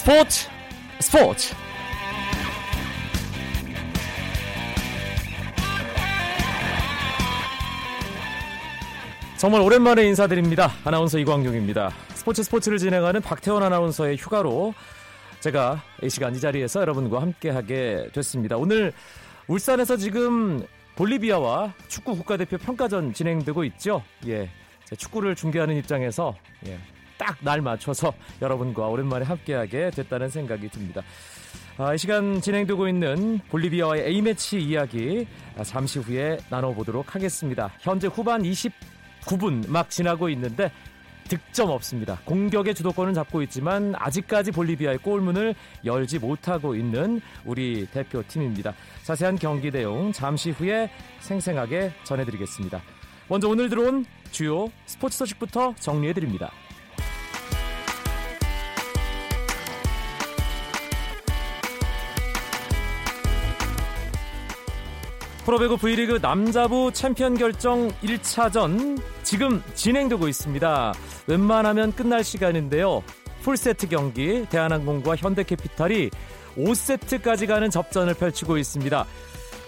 스포츠 스포츠 정말 오랜만에 인사드립니다. 아나운서 이광용입니다. 스포츠 스포츠를 진행하는 박태원 아나운서의 휴가로 제가 이 시간 이 자리에서 여러분과 함께하게 됐습니다. 오늘 울산에서 지금 볼리비아와 축구 국가대표 평가전 진행되고 있죠. 예, 축구를 중계하는 입장에서 예, 딱 날 맞춰서 여러분과 오랜만에 함께하게 됐다는 생각이 듭니다. 아, 이 시간 진행되고 있는 볼리비아와의 A매치 이야기 아, 잠시 후에 나눠보도록 하겠습니다. 현재 후반 29분 막 지나고 있는데 득점 없습니다. 공격의 주도권은 잡고 있지만 아직까지 볼리비아의 골문을 열지 못하고 있는 우리 대표팀입니다. 자세한 경기 내용 잠시 후에 생생하게 전해드리겠습니다. 먼저 오늘 들어온 주요 스포츠 소식부터 정리해드립니다. 프로배구 V리그 남자부 챔피언 결정 1차전 지금 진행되고 있습니다. 웬만하면 끝날 시간인데요. 풀세트 경기 대한항공과 현대캐피탈이 5세트까지 가는 접전을 펼치고 있습니다.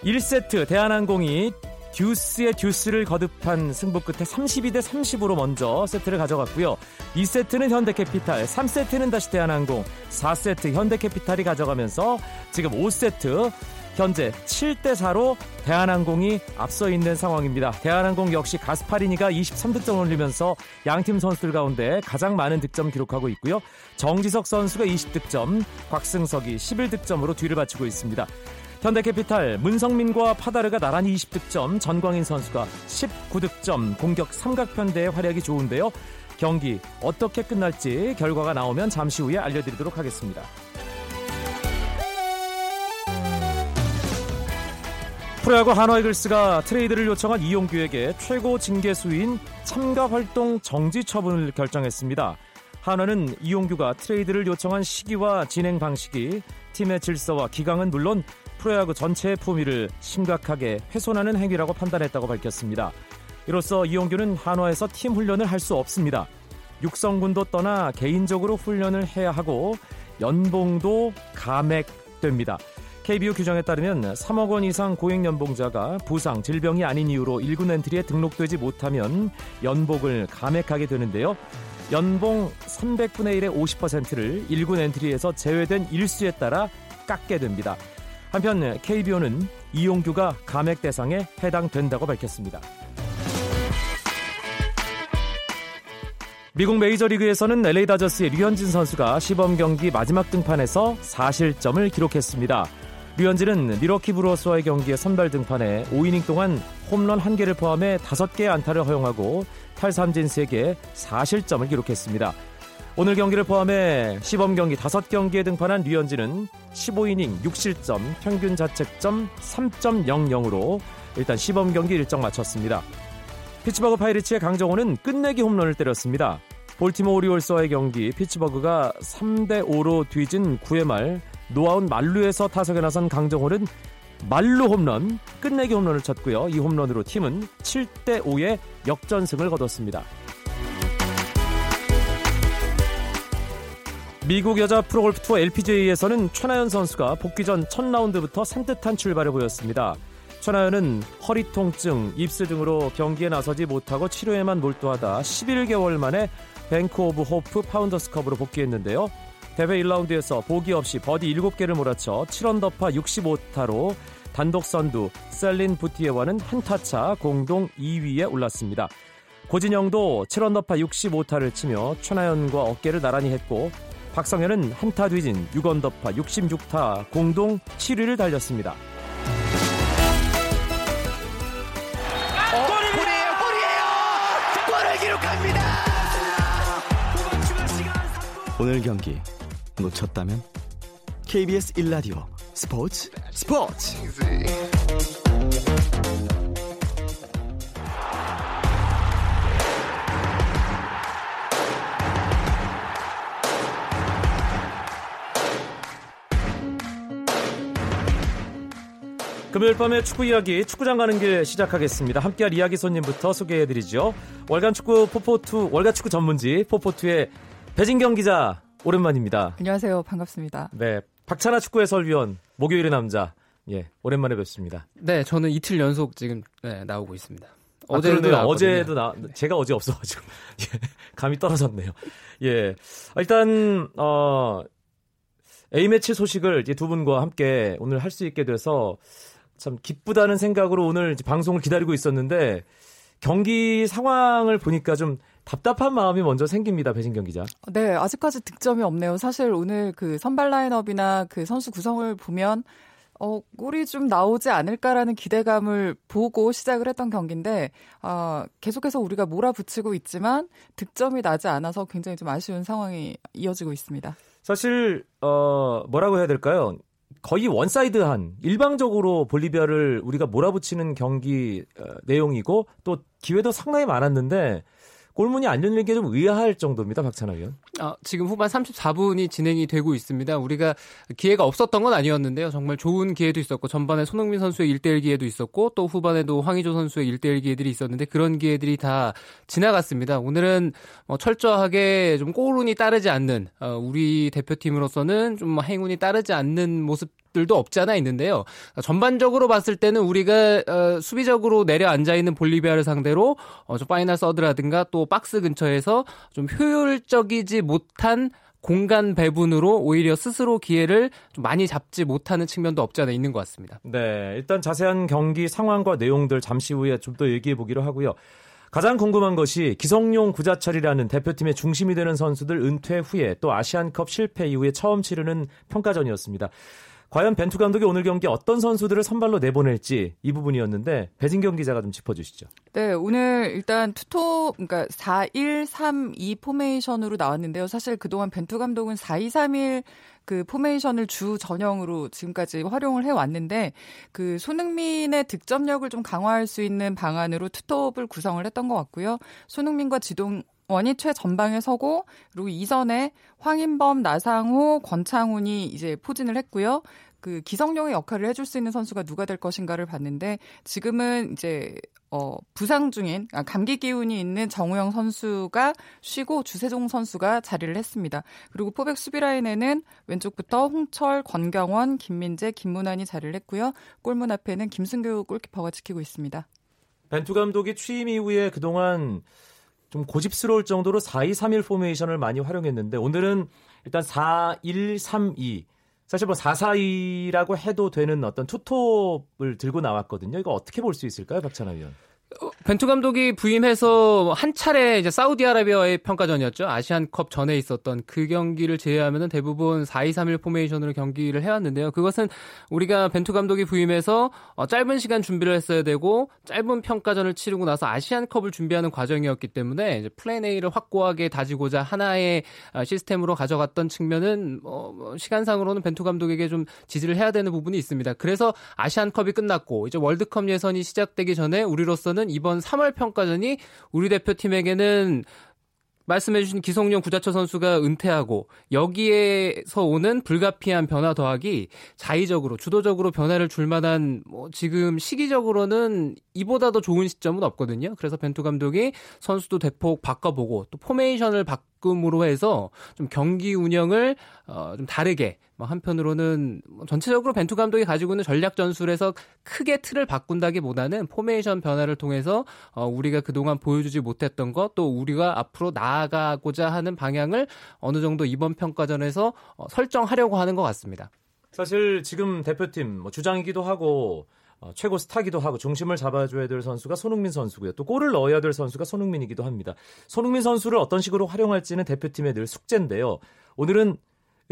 1세트 대한항공이 듀스의 듀스를 거듭한 승부 끝에 32대 30으로 먼저 세트를 가져갔고요. 2세트는 현대캐피탈, 3세트는 다시 대한항공, 4세트 현대캐피탈이 가져가면서 지금 5세트 현재 7대 4로 대한항공이 앞서 있는 상황입니다. 대한항공 역시 가스파리니가 23득점 올리면서 양팀 선수들 가운데 가장 많은 득점 기록하고 있고요. 정지석 선수가 20득점, 곽승석이 11득점으로 뒤를 바치고 있습니다. 현대캐피탈 문성민과 파다르가 나란히 20득점, 전광인 선수가 19득점, 공격 삼각편대의 활약이 좋은데요. 경기 어떻게 끝날지 결과가 나오면 잠시 후에 알려드리도록 하겠습니다. 프로야구 한화이글스가 트레이드를 요청한 이용규에게 최고 징계수인 참가 활동 정지 처분을 결정했습니다. 한화는 이용규가 트레이드를 요청한 시기와 진행 방식이 팀의 질서와 기강은 물론 프로야구 전체의 품위를 심각하게 훼손하는 행위라고 판단했다고 밝혔습니다. 이로써 이용규는 한화에서 팀 훈련을 할 수 없습니다. 육성군도 떠나 개인적으로 훈련을 해야 하고 연봉도 감액됩니다. KBO 규정에 따르면 3억 원 이상 고액 연봉자가 부상, 질병이 아닌 이유로 1군 엔트리에 등록되지 못하면 연봉을 감액하게 되는데요. 연봉 300분의 1의 50%를 1군 엔트리에서 제외된 일수에 따라 깎게 됩니다. 한편 KBO는 이용규가 감액 대상에 해당된다고 밝혔습니다. 미국 메이저리그에서는 LA 다저스의 류현진 선수가 시범 경기 마지막 등판에서 4실점을 기록했습니다. 류현진은 미러키 브루어스와의 경기에 선발 등판해 5이닝 동안 홈런 1개를 포함해 5개의 안타를 허용하고 탈삼진 3개 4실점을 기록했습니다. 오늘 경기를 포함해 시범 경기 5경기에 등판한 류현진은 15이닝 6실점, 평균 자책점 3.00으로 일단 시범 경기 일정 마쳤습니다. 피츠버그 파이리츠의 강정호는 끝내기 홈런을 때렸습니다. 볼티모어 오리올스와의 경기 피츠버그가 3대 5로 뒤진 9회 말 노아웃 만루에서 타석에 나선 강정호는 만루 홈런, 끝내기 홈런을 쳤고요. 이 홈런으로 팀은 7대 5의 역전승을 거뒀습니다. 미국 여자 프로골프 투어 LPGA에서는 최나연 선수가 복귀전 첫 라운드부터 산뜻한 출발을 보였습니다. 최나연은 허리 통증, 입스 등으로 경기에 나서지 못하고 치료에만 몰두하다 11개월 만에 뱅크 오브 호프 파운더스컵으로 복귀했는데요. 대회 1라운드에서 보기 없이 버디 7개를 몰아쳐 7언더파 65타로 단독 선두 셀린 부티에와는 한타차 공동 2위에 올랐습니다. 고진영도 7언더파 65타를 치며 최나연과 어깨를 나란히 했고 박성현은 한타 뒤진 6언더파 66타 공동 7위를 달렸습니다. 어! 오늘 경기 놓쳤다면 KBS 1라디오 스포츠 스포츠 금요일 밤의 축구 이야기 축구장 가는 길 시작하겠습니다. 함께할 이야기 손님부터 소개해드리죠. 월간 축구 포포투 월간 축구 전문지 포포투의 배진경 기자 오랜만입니다. 안녕하세요. 반갑습니다. 네. 박찬아 축구 해설위원, 목요일의 남자. 예, 오랜만에 뵙습니다. 네, 저는 이틀 연속 지금 네, 나오고 있습니다. 아, 어제도 어제도 나 제가 어제 없어가지고 예, 감이 떨어졌네요. 예, 일단 어 A 매치 소식을 이제 두 분과 함께 오늘 할 수 있게 돼서 참 기쁘다는 생각으로 오늘 방송을 기다리고 있었는데 경기 상황을 보니까 좀 답답한 마음이 먼저 생깁니다. 배진경 기자. 네, 아직까지 득점이 없네요. 사실 오늘 그 선발 라인업이나 그 선수 구성을 보면 어, 골이 좀 나오지 않을까라는 기대감을 보고 시작을 했던 경기인데, 어, 계속해서 우리가 몰아붙이고 있지만 득점이 나지 않아서 굉장히 좀 아쉬운 상황이 이어지고 있습니다. 사실, 어, 뭐라고 해야 될까요? 거의 원사이드한 일방적으로 볼리비아를 우리가 몰아붙이는 경기 어, 내용이고 또 기회도 상당히 많았는데 골문이 안 열린 게 좀 의아할 정도입니다, 박찬하 위원. 아, 지금 후반 34분이 진행이 되고 있습니다. 우리가 기회가 없었던 건 아니었는데요. 정말 좋은 기회도 있었고 전반에 손흥민 선수의 1대1 기회도 있었고 또 후반에도 황의조 선수의 1대1 기회들이 있었는데 그런 기회들이 다 지나갔습니다. 오늘은 뭐 철저하게 좀 골운이 따르지 않는 어, 우리 대표팀으로서는 좀 행운이 따르지 않는 모습들도 없지 않아 있는데요. 전반적으로 봤을 때는 우리가 어, 수비적으로 내려앉아 있는 볼리비아를 상대로 어, 좀 final third라든가 또 박스 근처에서 좀 효율적이지 못한 공간 배분으로 오히려 스스로 기회를 좀 많이 잡지 못하는 측면도 없지 않아 있는 것 같습니다. 네, 일단 자세한 경기 상황과 내용들 잠시 후에 좀 더 얘기해 보기로 하고요. 가장 궁금한 것이 기성용 구자철이라는 대표팀의 중심이 되는 선수들 은퇴 후에 또 아시안컵 실패 이후에 처음 치르는 평가전이었습니다. 과연 벤투 감독이 오늘 경기 어떤 선수들을 선발로 내보낼지 이 부분이었는데 배진경 기자가 좀 짚어주시죠. 네, 오늘 일단 투톱 그러니까 4-1-3-2 포메이션으로 나왔는데요. 사실 그동안 벤투 감독은 4-2-3-1 그 포메이션을 주 전형으로 지금까지 활용을 해 왔는데 그 손흥민의 득점력을 좀 강화할 수 있는 방안으로 투톱을 구성을 했던 것 같고요. 손흥민과 지동원이 최전방에 서고 그리고 이전에 황인범, 나상호, 권창훈이 이제 포진을 했고요. 그 기성용의 역할을 해줄 수 있는 선수가 누가 될 것인가를 봤는데 지금은 이제 어 부상 중인 아, 감기 기운이 있는 정우영 선수가 쉬고 주세종 선수가 자리를 했습니다. 그리고 포백 수비 라인에는 왼쪽부터 홍철, 권경원, 김민재, 김문환이 자리를 했고요. 골문 앞에는 김승규 골키퍼가 지키고 있습니다. 벤투 감독이 취임 이후에 그동안 좀 고집스러울 정도로 4-2-3-1 포메이션을 많이 활용했는데 오늘은 일단 4-1-3-2 사실 뭐 4-4-2라고 해도 되는 어떤 투톱을 들고 나왔거든요. 이거 어떻게 볼 수 있을까요, 박찬하 위원? 벤투 감독이 부임해서 한 차례 이제 사우디아라비아의 평가전이었죠. 아시안컵 전에 있었던 그 경기를 제외하면 대부분 4-2-3-1 포메이션으로 경기를 해왔는데요. 그것은 우리가 벤투 감독이 부임해서 어, 짧은 시간 준비를 했어야 되고 짧은 평가전을 치르고 나서 아시안컵을 준비하는 과정이었기 때문에 플랜 A를 확고하게 다지고자 하나의 어, 시스템으로 가져갔던 측면은 어, 뭐 시간상으로는 벤투 감독에게 좀 지지를 해야 되는 부분이 있습니다. 그래서 아시안컵이 끝났고 이제 월드컵 예선이 시작되기 전에 우리로서는 보면 이번 3월 평가전이 우리 대표팀에게는 말씀해주신 기성용 구자철 선수가 은퇴하고 여기에서 오는 불가피한 변화 더하기 자의적으로 주도적으로 변화를 줄 만한 뭐 지금 시기적으로는 이보다 더 좋은 시점은 없거든요. 그래서 벤투 감독이 선수도 대폭 바꿔보고 또 포메이션을 바꿈으로 해서 좀 경기 운영을 어, 좀 다르게 뭐 한편으로는 뭐 전체적으로 벤투 감독이 가지고 있는 전략 전술에서 크게 틀을 바꾼다기보다는 포메이션 변화를 통해서 어, 우리가 그동안 보여주지 못했던 것 또 우리가 앞으로 나아가고자 하는 방향을 어느 정도 이번 평가전에서 어, 설정하려고 하는 것 같습니다. 사실 지금 대표팀 뭐 주장이기도 하고 어, 최고 스타기도 하고 중심을 잡아줘야 될 선수가 손흥민 선수고요. 또 골을 넣어야 될 선수가 손흥민이기도 합니다. 손흥민 선수를 어떤 식으로 활용할지는 대표팀의 늘 숙제인데요. 오늘은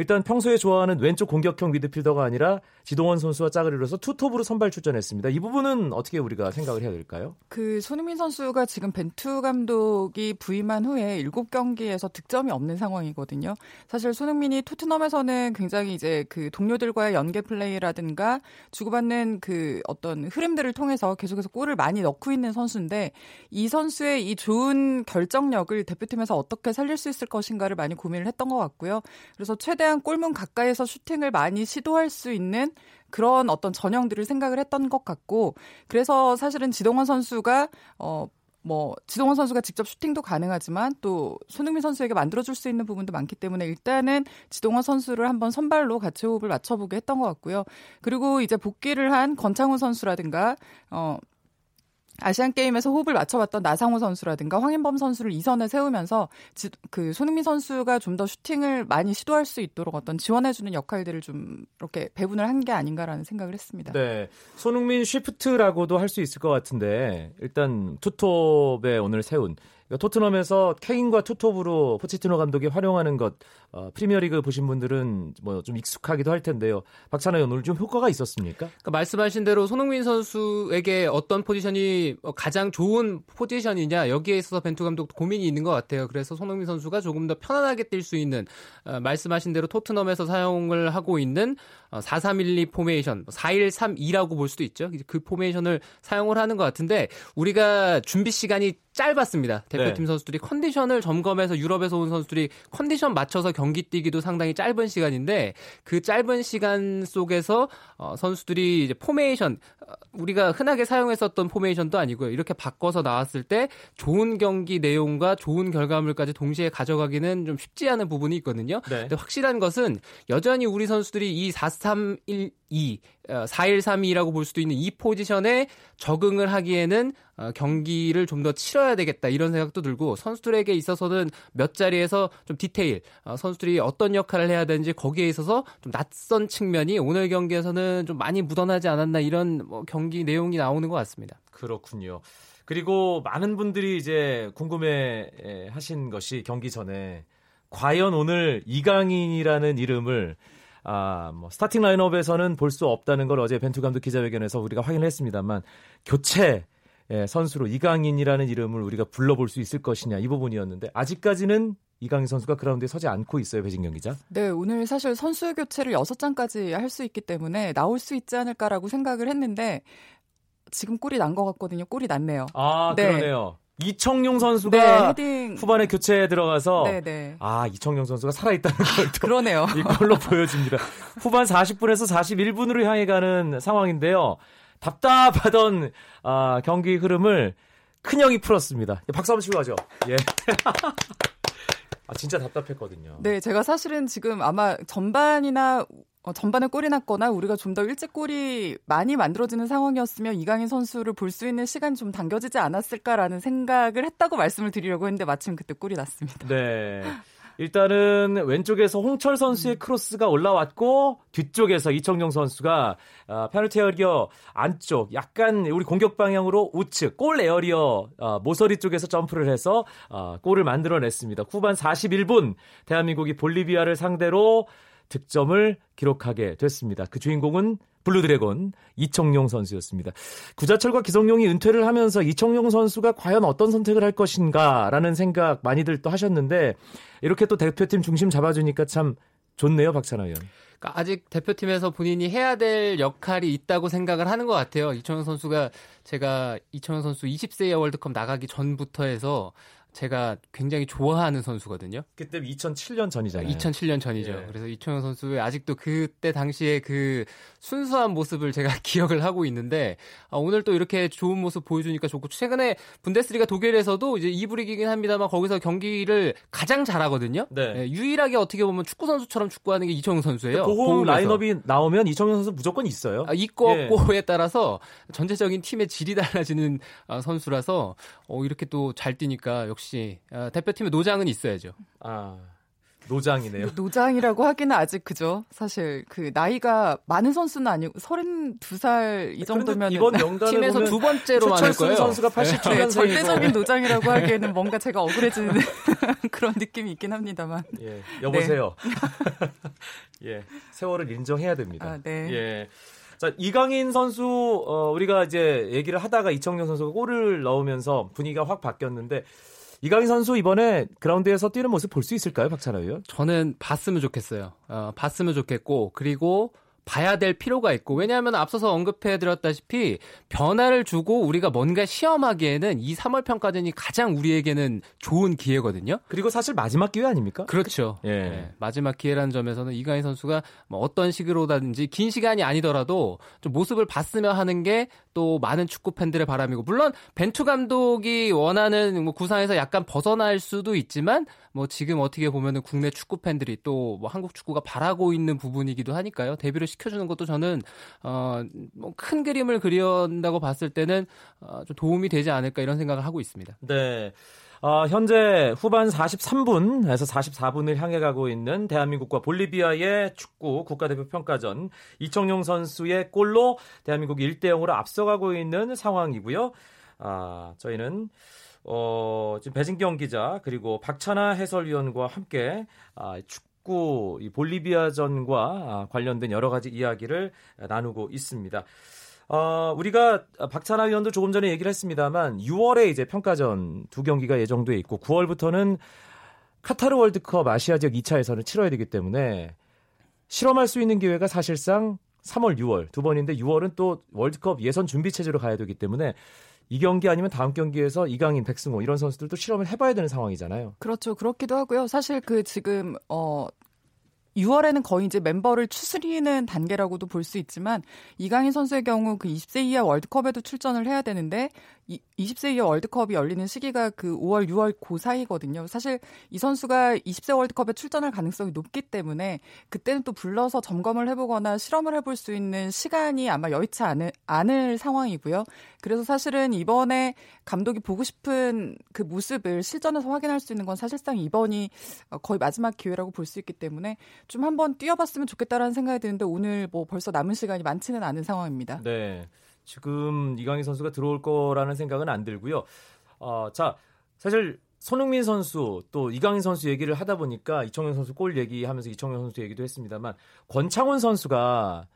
일단 평소에 좋아하는 왼쪽 공격형 미드필더가 아니라 지동원 선수와 짝을 이뤄서 투톱으로 선발 출전했습니다. 이 부분은 어떻게 우리가 생각을 해야 될까요? 그 손흥민 선수가 지금 벤투 감독이 부임한 후에 7경기에서 득점이 없는 상황이거든요. 사실 손흥민이 토트넘에서는 굉장히 이제 그 동료들과의 연계 플레이라든가 주고받는 그 어떤 흐름들을 통해서 계속해서 골을 많이 넣고 있는 선수인데 이 선수의 이 좋은 결정력을 대표팀에서 어떻게 살릴 수 있을 것인가를 많이 고민을 했던 것 같고요. 그래서 최대한 최대한 골문 가까이서 슈팅을 많이 시도할 수 있는 그런 어떤 전형들을 생각을 했던 것 같고 그래서 사실은 지동원 선수가 어 뭐 지동원 선수가 직접 슈팅도 가능하지만 또 손흥민 선수에게 만들어줄 수 있는 부분도 많기 때문에 일단은 지동원 선수를 한번 선발로 같이 호흡을 맞춰보게 했던 것 같고요. 그리고 이제 복귀를 한 권창훈 선수라든가 어 아시안 게임에서 호흡을 맞춰봤던 나상호 선수라든가 황인범 선수를 이선에 세우면서 지, 그 손흥민 선수가 좀 더 슈팅을 많이 시도할 수 있도록 어떤 지원해주는 역할들을 좀 이렇게 배분을 한 게 아닌가라는 생각을 했습니다. 네, 손흥민 쉬프트라고도 할 수 있을 것 같은데 일단 투톱에 오늘 세운 그러니까 토트넘에서 케인과 투톱으로 포체티노 감독이 활용하는 것 어, 프리미어리그 보신 분들은 뭐 좀 익숙하기도 할 텐데요. 박찬하 오늘 좀 효과가 있었습니까? 그러니까 말씀하신 대로 손흥민 선수에게 어떤 포지션이 가장 좋은 포지션이냐 여기에 있어서 벤투 감독도 고민이 있는 것 같아요. 그래서 손흥민 선수가 조금 더 편안하게 뛸 수 있는 어, 말씀하신 대로 토트넘에서 사용을 하고 있는 어, 4312 포메이션 4132라고 볼 수도 있죠. 그 포메이션을 사용을 하는 것 같은데 우리가 준비 시간이 짧았습니다. 대표팀 네. 선수들이 컨디션을 점검해서 유럽에서 온 선수들이 컨디션 맞춰서 경기 뛰기도 상당히 짧은 시간인데 그 짧은 시간 속에서 어, 선수들이 이제 포메이션 어, 우리가 흔하게 사용했었던 포메이션도 아니고요. 이렇게 바꿔서 나왔을 때 좋은 경기 내용과 좋은 결과물까지 동시에 가져가기는 좀 쉽지 않은 부분이 있거든요. 네. 근데 확실한 것은 여전히 우리 선수들이 이 4-3-1-2 4-1-3-2라고 볼 수도 있는 이 포지션에 적응을 하기에는 어, 경기를 좀 더 치러야 되겠다 이런 생각도 들고 선수들에게 있어서는 몇 자리에서 좀 디테일 어, 선수들이 어떤 역할을 해야 되는지 거기에 있어서 좀 낯선 측면이 오늘 경기에서는 좀 많이 묻어나지 않았나 이런 뭐 경기 내용이 나오는 것 같습니다. 그렇군요. 그리고 많은 분들이 이제 궁금해 하신 것이 경기 전에 과연 오늘 이강인이라는 이름을 아, 뭐 스타팅 라인업에서는 볼 수 없다는 걸 어제 벤투 감독 기자회견에서 우리가 확인을 했습니다만 교체 예, 선수로 이강인이라는 이름을 우리가 불러볼 수 있을 것이냐 이 부분이었는데 아직까지는 이강인 선수가 그라운드에 서지 않고 있어요, 배진경 기자. 네, 오늘 사실 선수 교체를 6장까지 할 수 있기 때문에 나올 수 있지 않을까라고 생각을 했는데 지금 골이 난 것 같거든요. 골이 났네요. 아, 네. 그러네요. 이청용 선수가 네. 후반에 교체에 들어가서 네, 네. 아 이청용 선수가 살아있다는 걸 그러네요. 이걸로 보여집니다. 후반 40분에서 41분으로 향해 가는 상황인데요. 답답하던 아, 경기 흐름을 큰 형이 풀었습니다. 박수 한번 치고 가죠. 예. 아, 진짜 답답했거든요. 네, 제가 사실은 지금 아마 전반이나 어, 전반에 골이 났거나 우리가 좀 더 일찍 골이 많이 만들어지는 상황이었으면 이강인 선수를 볼 수 있는 시간이 좀 당겨지지 않았을까라는 생각을 했다고 말씀을 드리려고 했는데 마침 그때 골이 났습니다. 네. 일단은 왼쪽에서 홍철 선수의 크로스가 올라왔고 뒤쪽에서 이청용 선수가 어, 페널티 에어리어 안쪽 약간 우리 공격 방향으로 우측 골 에어리어 어, 모서리 쪽에서 점프를 해서 어, 골을 만들어냈습니다. 후반 41분 대한민국이 볼리비아를 상대로 득점을 기록하게 됐습니다. 그 주인공은 블루드래곤 이청용 선수였습니다. 구자철과 기성용이 은퇴를 하면서 이청용 선수가 과연 어떤 선택을 할 것인가라는 생각 많이들 또 하셨는데 이렇게 또 대표팀 중심 잡아주니까 참 좋네요, 박찬호 의원. 그러니까 아직 대표팀에서 본인이 해야 될 역할이 있다고 생각을 하는 것 같아요. 이청용 선수가 제가 이청용 선수 20세 월드컵 나가기 전부터 해서 제가 굉장히 좋아하는 선수거든요. 그때 2007년 전이잖아요. 2007년 전이죠. 예. 그래서 이청용 선수의 아직도 그때 당시에 그 순수한 모습을 제가 기억을 하고 있는데 아, 오늘 또 이렇게 좋은 모습 보여주니까 좋고 최근에 분데스리가 독일에서도 이제 2부 리기긴 합니다만 거기서 경기를 가장 잘하거든요. 네. 예, 유일하게 어떻게 보면 축구 선수처럼 축구하는 게 이청용 선수예요. 보험 라인업이 나오면 이청용 선수 무조건 있어요. 아, 있고 예. 없고에 따라서 전체적인 팀의 질이 달라지는 아, 선수라서 어, 이렇게 또 잘 뛰니까 역시 역시 어, 대표팀의 노장은 있어야죠. 아. 노장이네요. 노장이라고 하기는 아직 그죠. 사실 그 나이가 많은 선수는 아니고 32살 이 정도면 이번 명단에 팀에서 두 번째로 많을 거예요. 선수가 87년생이고 네, 절대적인 노장이라고 하기에는 뭔가 제가 억울해지는 그런 느낌이 있긴 합니다만. 예, 여보세요. 네. 예, 세월을 인정해야 됩니다. 아, 네. 예. 자, 이강인 선수 어, 우리가 이제 얘기를 하다가 이청용 선수가 골을 넣으면서 분위기가 확 바뀌었는데 이강인 선수 이번에 그라운드에서 뛰는 모습 볼 수 있을까요, 박찬호 의원? 저는 봤으면 좋겠어요. 어, 봤으면 좋겠고 그리고 봐야 될 필요가 있고 왜냐하면 앞서서 언급해 드렸다시피 변화를 주고 우리가 뭔가 시험하기에는 이 3월 평가전이 가장 우리에게는 좋은 기회거든요. 그리고 사실 마지막 기회 아닙니까? 그렇죠. 예. 네, 마지막 기회라는 점에서는 이강인 선수가 뭐 어떤 식으로든지 긴 시간이 아니더라도 좀 모습을 봤으면 하는 게 또 많은 축구 팬들의 바람이고 물론 벤투 감독이 원하는 뭐 구상에서 약간 벗어날 수도 있지만 뭐 지금 어떻게 보면은 국내 축구 팬들이 또 뭐 한국 축구가 바라고 있는 부분이기도 하니까요. 데뷔를 시 켜주는 것도 저는 어 뭐큰 그림을 그린다고 봤을 때는 어, 좀 도움이 되지 않을까 이런 생각을 하고 있습니다. 네. 어, 현재 후반 43분에서 44분을 향해 가고 있는 대한민국과 볼리비아의 축구 국가대표 평가전 이청용 선수의 골로 대한민국이 1대 0으로 앞서가고 있는 상황이고요. 아, 저희는 어, 지금 배진경 기자 그리고 박찬아 해설위원과 함께 아, 축구 이 볼리비아전과 아, 관련된 여러 가지 이야기를 나누고 있습니다. 어, 우리가 박찬하 위원도 조금 전에 얘기를 했습니다만 6월에 이제 평가전 두 경기가 예정돼 있고 9월부터는 카타르 월드컵 아시아 지역 2차 예선을 치러야 되기 때문에 실험할 수 있는 기회가 사실상 3월, 6월 두 번인데 6월은 또 월드컵 예선 준비 체제로 가야 되기 때문에 이 경기 아니면 다음 경기에서 이강인, 백승호 이런 선수들도 실험을 해봐야 되는 상황이잖아요. 그렇죠. 그렇기도 하고요. 사실 그 지금 어 6월에는 거의 이제 멤버를 추스리는 단계라고도 볼 수 있지만 이강인 선수의 경우 그 20세 이하 월드컵에도 출전을 해야 되는데 20세 이하 월드컵이 열리는 시기가 그 5월, 6월 그 사이거든요. 사실 이 선수가 20세 월드컵에 출전할 가능성이 높기 때문에 그때는 또 불러서 점검을 해보거나 실험을 해볼 수 있는 시간이 아마 여의치 않을, 않을 상황이고요. 그래서 사실은 이번에 감독이 보고 싶은 그 모습을 실전에서 확인할 수 있는 건 사실상 이번이 거의 마지막 기회라고 볼 수 있기 때문에 좀 한번 뛰어봤으면 좋겠다라는 생각이 드는데 오늘 뭐 벌써 남은 시간이 많지는 않은 상황입니다. 네. 지금 이강인 선수가 들어올 거라는 생각은 안 들고요. 어, 자, 사실 손흥민 선수 또 이강인 선수 얘기를 하다 보니까 이청용 선수 골 얘기하면서 이청용 선수 얘기도 했습니다만 권창훈 선수가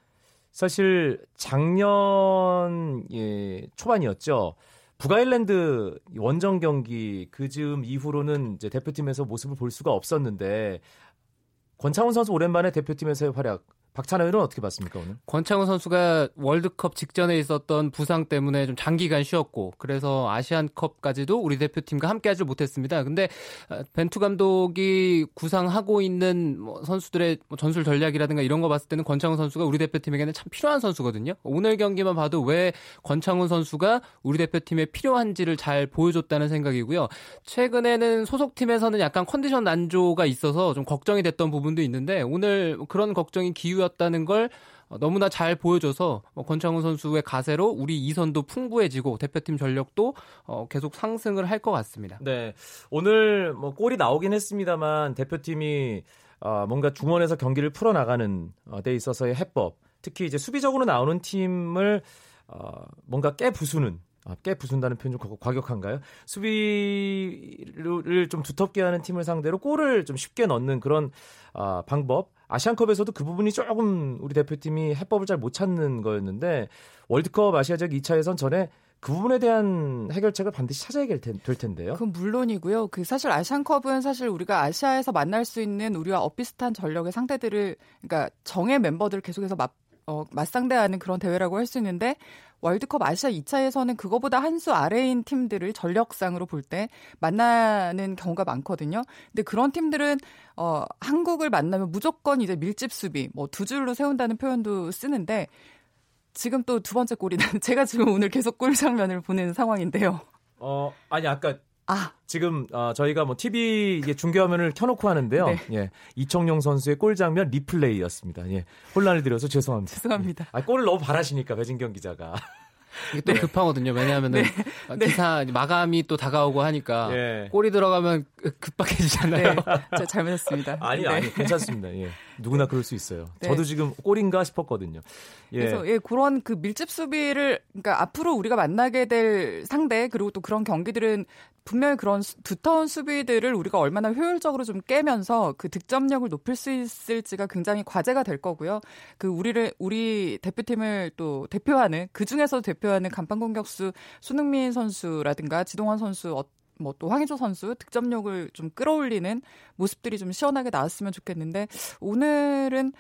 사실 작년 예, 초반이었죠. 북아일랜드 원정 경기 그 즈음 이후로는 이제 대표팀에서 모습을 볼 수가 없었는데 권창훈 선수 오랜만에 대표팀에서의 활약 박찬호 의원은 어떻게 봤습니까 오늘? 권창훈 선수가 월드컵 직전에 있었던 부상 때문에 좀 장기간 쉬었고 그래서 아시안컵까지도 우리 대표팀과 함께하지 못했습니다. 근데 아, 벤투 감독이 구상하고 있는 뭐 선수들의 뭐 전술 전략이라든가 이런 거 봤을 때는 권창훈 선수가 우리 대표팀에게는 참 필요한 선수거든요. 오늘 경기만 봐도 왜 권창훈 선수가 우리 대표팀에 필요한지를 잘 보여줬다는 생각이고요. 최근에는 소속팀에서는 약간 컨디션 난조가 있어서 좀 걱정이 됐던 부분도 있는데 오늘 그런 걱정이 기우 선수였다는 걸 너무나 잘 보여줘서 뭐 권창훈 선수의 가세로 우리 이선도 풍부해지고 대표팀 전력도 어, 계속 상승을 할 것 같습니다. 네, 오늘 뭐 골이 나오긴 했습니다만 대표팀이 어, 뭔가 중원에서 경기를 풀어 나가는 어, 데 있어서의 해법, 특히 이제 수비적으로 나오는 팀을 어, 뭔가 깨부수는 아, 깨 부순다는 표현 좀 과격한가요? 수비를 좀 두텁게 하는 팀을 상대로 골을 좀 쉽게 넣는 그런 아, 방법. 아시안컵에서도 그 부분이 조금 우리 대표팀이 해법을 잘 못 찾는 거였는데 월드컵 아시아 지역 2차 예선 전에 그 부분에 대한 해결책을 반드시 찾아야 될, 텐데요. 그건 물론이고요. 그 사실 아시안컵은 사실 우리가 아시아에서 만날 수 있는 우리와 엇비슷한 전력의 상대들을 그러니까 정의 멤버들을 계속해서 맞, 어, 맞상대하는 그런 대회라고 할 수 있는데 월드컵 아시아 2차에서는 그거보다 한 수 아래인 팀들을 전력상으로 볼 때 만나는 경우가 많거든요. 근데 그런 팀들은 어 한국을 만나면 무조건 이제 밀집 수비 뭐 두 줄로 세운다는 표현도 쓰는데 지금 또 두 번째 골이 나 제가 지금 오늘 계속 골 장면을 보는 상황인데요. 어 아니 아까 아. 지금 어, 저희가 뭐 TV 이게 중계 화면을 켜놓고 하는데요. 네. 예, 이청용 선수의 골 장면 리플레이였습니다. 예, 혼란을 드려서 죄송합니다. 죄송합니다. 예. 아, 골을 너무 바라시니까 배진경 기자가. 이게 또 네. 급하거든요. 왜냐하면은 네. 어, 네. 기사 마감이 또 다가오고 하니까 예. 골이 들어가면 급박해지잖아요. 네. 제가 잘못했습니다. 아니 네. 아니 괜찮습니다. 예. 누구나 그럴 수 있어요. 네. 저도 지금 골인가 싶었거든요. 예. 그래서 예, 그런 그 밀집 수비를 그러니까 앞으로 우리가 만나게 될 상대 그리고 또 그런 경기들은 분명히 그런 두터운 수비들을 우리가 얼마나 효율적으로 좀 깨면서 그 득점력을 높일 수 있을지가 굉장히 과제가 될 거고요. 그 우리를 우리 대표팀을 또 대표하는 그 중에서 대표 하는 간판 공격수 손흥민 선수라든가 지동환 선수 어, 뭐또 황희조 선수 득점력을 좀 끌어올리는 모습들이 좀 시원하게 나왔으면 좋겠는데 오늘은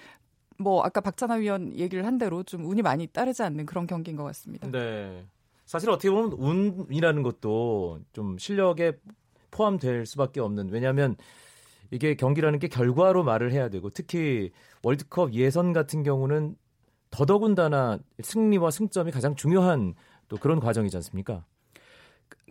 뭐 아까 박찬하 위원 얘기를 한 대로 좀 운이 많이 따르지 않는 그런 경기인 것 같습니다. 네. 사실 어떻게 보면 운이라는 것도 좀 실력에 포함될 수밖에 없는 왜냐하면 이게 경기라는 게 결과로 말을 해야 되고 특히 월드컵 예선 같은 경우는 더더군다나 승리와 승점이 가장 중요한 또 그런 과정이지 않습니까?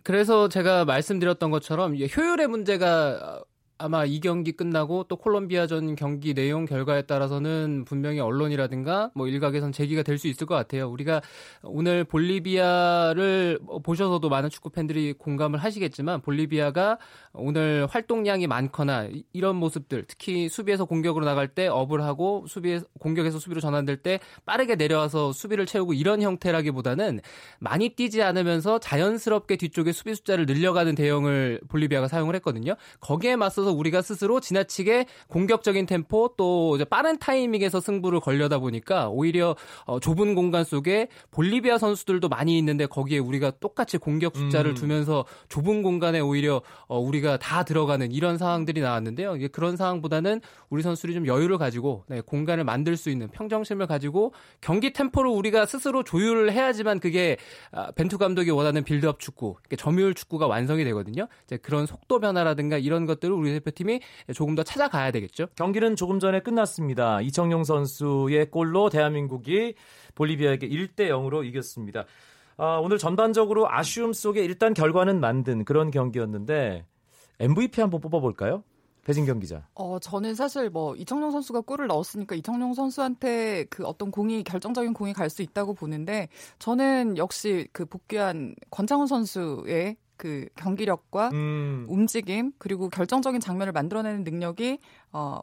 그래서 제가 말씀드렸던 것처럼 효율의 문제가 아마 이 경기 끝나고 또 콜롬비아전 경기 내용 결과에 따라서는 분명히 언론이라든가 뭐 일각에선 제기가 될 수 있을 것 같아요. 우리가 오늘 볼리비아를 보셔서도 많은 축구 팬들이 공감을 하시겠지만 볼리비아가 오늘 활동량이 많거나 이런 모습들 특히 수비에서 공격으로 나갈 때 업을 하고 수비에 공격에서 수비로 전환될 때 빠르게 내려와서 수비를 채우고 이런 형태라기보다는 많이 뛰지 않으면서 자연스럽게 뒤쪽에 수비 숫자를 늘려가는 대형을 볼리비아가 사용을 했거든요. 거기에 맞서 서 우리가 스스로 지나치게 공격적인 템포 또 빠른 타이밍에서 승부를 걸려다 보니까 오히려 어, 좁은 공간 속에 볼리비아 선수들도 많이 있는데 거기에 우리가 똑같이 공격 숫자를 음. 두면서 좁은 공간에 오히려 어, 우리가 다 들어가는 이런 상황들이 나왔는데요. 이게 그런 상황보다는 우리 선수들이 좀 여유를 가지고 네, 공간을 만들 수 있는 평정심을 가지고 경기 템포를 우리가 스스로 조율을 해야지만 그게 아, 벤투 감독이 원하는 빌드업 축구, 점유율 축구가 완성이 되거든요. 이제 그런 속도 변화라든가 이런 것들을 우리 대표팀이 조금 더 찾아가야 되겠죠. 경기는 조금 전에 끝났습니다. 이청용 선수의 골로 대한민국이 볼리비아에게 1대 0으로 이겼습니다. 아, 오늘 전반적으로 아쉬움 속에 일단 결과는 만든 그런 경기였는데 MVP 한번 뽑아볼까요? 배진경 기자. 어, 저는 사실 뭐 이청용 선수가 골을 넣었으니까 이청용 선수한테 그 어떤 공이 결정적인 공이 갈 수 있다고 보는데 저는 역시 그 복귀한 권창훈 선수의 그 경기력과 음. 움직임 그리고 결정적인 장면을 만들어내는 능력이 어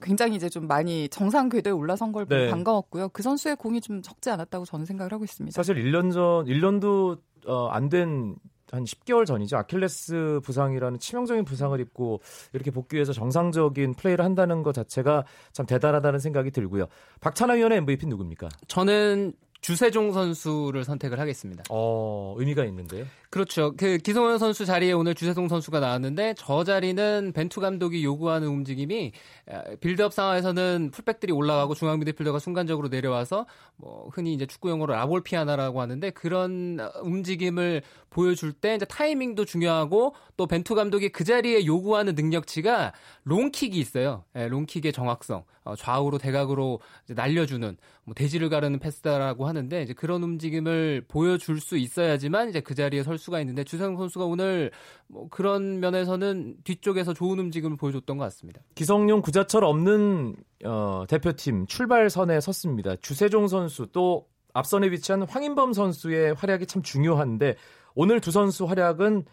굉장히 이제 좀 많이 정상 궤도에 올라선 걸 보고 네. 반가웠고요. 그 선수의 공이 좀 적지 않았다고 저는 생각을 하고 있습니다. 사실 1년 전 1년도 어, 안된 한 10개월 전이죠. 아킬레스 부상이라는 치명적인 부상을 입고 이렇게 복귀해서 정상적인 플레이를 한다는 것 자체가 참 대단하다는 생각이 들고요. 박찬하 위원의 MVP 누굽니까? 저는 주세종 선수를 선택을 하겠습니다. 어, 의미가 있는데요. 그렇죠. 그 기성원 선수 자리에 오늘 주세종 선수가 나왔는데 저 자리는 벤투 감독이 요구하는 움직임이 빌드업 상황에서는 풀백들이 올라가고 중앙 미드필더가 순간적으로 내려와서 뭐 흔히 이제 축구 용어로 라볼 피아나라고 하는데 그런 움직임을 보여줄 때 이제 타이밍도 중요하고 또 벤투 감독이 그 자리에 요구하는 능력치가 롱킥이 있어요. 예, 롱킥의 정확성, 어, 좌우로 대각으로 날려주는 뭐 대지를 가르는 패스다라고 하는데 이제 그런 움직임을 보여줄 수 있어야지만 이제 그 자리에 설 수가 있는데 주성 선수가 오늘 뭐 그런 면에서는 뒤쪽에서 좋은 움직임을 보여줬던 것 같습니다. 기성용 구자철 없는 어, 대표팀 출발선에 섰습니다. 주세종 선수 또 앞선에 위치한 황인범 선수의 활약이 참 중요한데 오늘 두 선수 활약은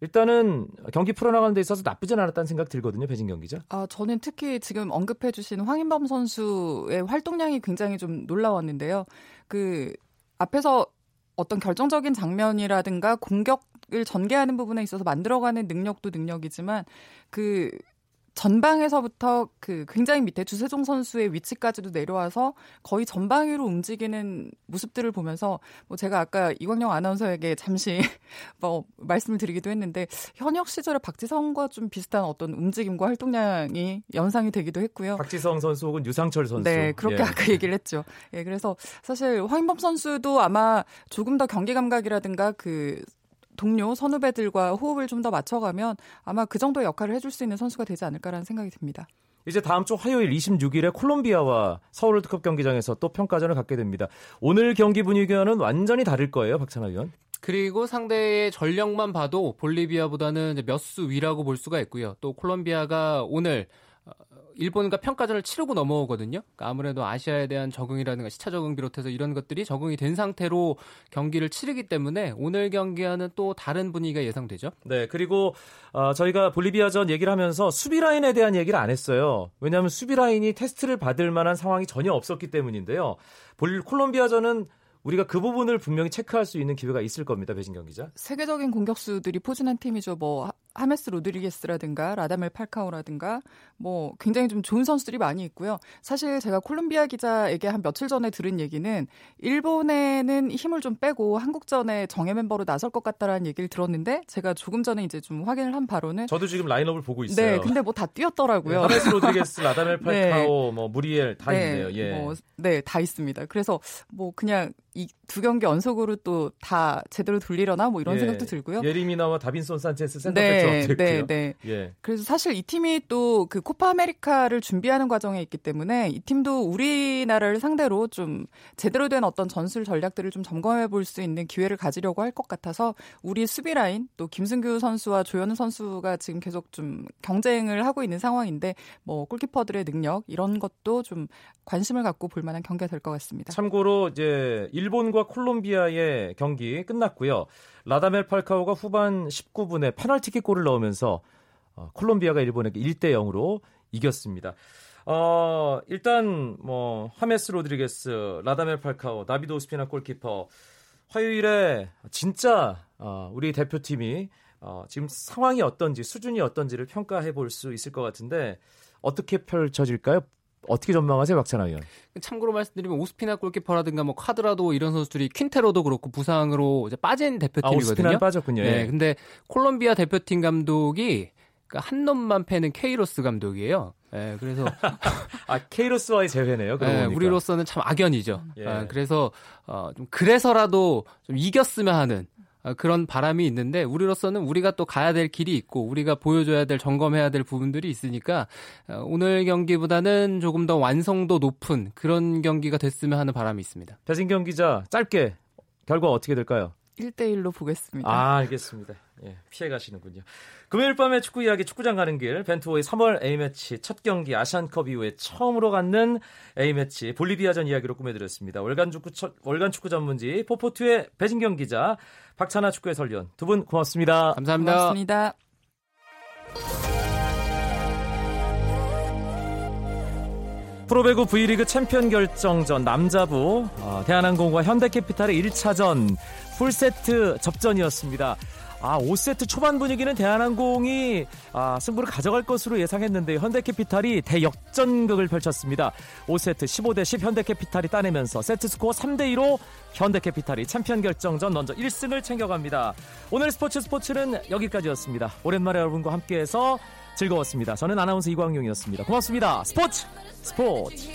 일단은 경기 풀어나가는 데 있어서 나쁘진 않았다는 생각 들거든요, 배진경 기자. 아, 저는 특히 지금 언급해주신 황인범 선수의 활동량이 굉장히 좀 놀라웠는데요. 그 앞에서 어떤 결정적인 장면이라든가 공격을 전개하는 부분에 있어서 만들어가는 능력도 능력이지만 그 전방에서부터 그 굉장히 밑에 주세종 선수의 위치까지도 내려와서 거의 전방위로 움직이는 모습들을 보면서 뭐 제가 아까 이광영 아나운서에게 잠시 뭐 말씀을 드리기도 했는데 현역 시절에 박지성과 좀 비슷한 어떤 움직임과 활동량이 연상이 되기도 했고요. 박지성 선수 혹은 유상철 선수. 네, 그렇게 예. 아까 얘기를 했죠. 예, 그래서 사실 황인범 선수도 아마 조금 더 경기 감각이라든가 그 동료 선후배들과 호흡을 좀 더 맞춰가면 아마 그 정도 역할을 해줄 수 있는 선수가 되지 않을까라는 생각이 듭니다. 이제 다음 주 화요일 26일에 콜롬비아와 서울 월드컵 경기장에서 또 평가전을 갖게 됩니다. 오늘 경기 분위기와는 완전히 다를 거예요, 박찬하 위원. 그리고 상대의 전력만 봐도 볼리비아보다는 몇 수 위라고 볼 수가 있고요. 또 콜롬비아가 오늘 일본과 평가전을 치르고 넘어오거든요. 그러니까 아무래도 아시아에 대한 적응이라든가 시차 적응 비롯해서 이런 것들이 적응이 된 상태로 경기를 치르기 때문에 오늘 경기와는 또 다른 분위기가 예상되죠. 네, 그리고 어, 저희가 볼리비아전 얘기를 하면서 수비 라인에 대한 얘기를 안 했어요. 왜냐하면 수비 라인이 테스트를 받을 만한 상황이 전혀 없었기 때문인데요. 볼 콜롬비아전은 우리가 그 부분을 분명히 체크할 수 있는 기회가 있을 겁니다. 배진경 기자. 세계적인 공격수들이 포진한 팀이죠. 뭐 하메스 로드리게스라든가 라다멜 팔카오라든가 뭐 굉장히 좀 좋은 선수들이 많이 있고요. 사실 제가 콜롬비아 기자에게 한 며칠 전에 들은 얘기는 일본에는 힘을 좀 빼고 한국전에 정예 멤버로 나설 것 같다라는 얘기를 들었는데 제가 조금 전에 이제 좀 확인을 한 바로는 저도 지금 라인업을 보고 있어요. 네, 근데 뭐 다 뛰었더라고요. 네, 하메스 로드리게스, 라다멜 팔카오, 네. 뭐 무리엘 다 네, 있네요. 예. 뭐, 네, 다 있습니다. 그래서 뭐 그냥 이 두 경기 연속으로 또 다 제대로 돌리려나 뭐 이런 예. 생각도 들고요. 예리 미나와 다빈손 산체스 센터백 네, 조합도 네, 네. 예. 그래서 사실 이 팀이 또 그 코파 아메리카를 준비하는 과정에 있기 때문에 이 팀도 우리나라를 상대로 좀 제대로 된 어떤 전술 전략들을 좀 점검해 볼 수 있는 기회를 가지려고 할 것 같아서 우리 수비 라인 또 김승규 선수와 조현우 선수가 지금 계속 좀 경쟁을 하고 있는 상황인데 뭐 골키퍼들의 능력 이런 것도 좀 관심을 갖고 볼 만한 경기가 될 것 같습니다. 참고로 이제 일본과 콜롬비아의 경기 끝났고요. 라다멜 팔카오가 후반 19분에 페널티킥 골을 넣으면서 어, 콜롬비아가 일본에게 1대 0으로 이겼습니다. 어, 일단 뭐 하메스 로드리게스, 라다멜 팔카오, 나비도 오스피나 골키퍼 화요일에 진짜 어, 우리 대표팀이 어, 지금 상황이 어떤지 수준이 어떤지를 평가해 볼 수 있을 것 같은데 어떻게 펼쳐질까요? 어떻게 전망하세요, 박찬하 의원? 참고로 말씀드리면 오스피나 골키퍼라든가 뭐 카드라도 이런 선수들이 퀸테로도 그렇고 부상으로 이제 빠진 대표팀이거든요. 아, 빠졌군요. 네, 예. 근데 콜롬비아 대표팀 감독이 그러니까 한 놈만 패는 케이로스 감독이에요. 네, 그래서 아 케이로스와의 재회네요. 네, 우리로서는 참 악연이죠. 예. 아, 그래서 어, 좀 그래서라도 좀 이겼으면 하는 어, 그런 바람이 있는데 우리로서는 우리가 또 가야 될 길이 있고 우리가 보여줘야 될 점검해야 될 부분들이 있으니까 어, 오늘 경기보다는 조금 더 완성도 높은 그런 경기가 됐으면 하는 바람이 있습니다. 배진경 기자 짧게 결과 어떻게 될까요? 1대1로 보겠습니다. 아, 알겠습니다. 예, 피해 가시는군요. 금요일 밤에 축구 이야기 축구장 가는 길 벤투호의 3월 A매치 첫 경기 아시안컵 이후에 처음으로 갖는 A매치 볼리비아전 이야기로 꾸며드렸습니다. 월간 축구 첫, 월간 축구 전문지 포포투의 배진경 기자 박찬아 축구 해설위원 두 분 고맙습니다. 감사합니다. 고맙습니다. 프로배구 V리그 챔피언 결정전 남자부 어, 대한항공과 현대캐피탈의 1차전 풀세트 접전이었습니다. 아, 5세트 초반 분위기는 대한항공이 아, 승부를 가져갈 것으로 예상했는데 현대캐피탈이 대역전극을 펼쳤습니다. 5세트 15대 10 현대캐피탈이 따내면서 세트 스코어 3대 2로 현대캐피탈이 챔피언 결정전 먼저 1승을 챙겨갑니다. 오늘 스포츠 스포츠는 여기까지였습니다. 오랜만에 여러분과 함께해서 즐거웠습니다. 저는 아나운서 이광용이었습니다. 고맙습니다. 스포츠 스포츠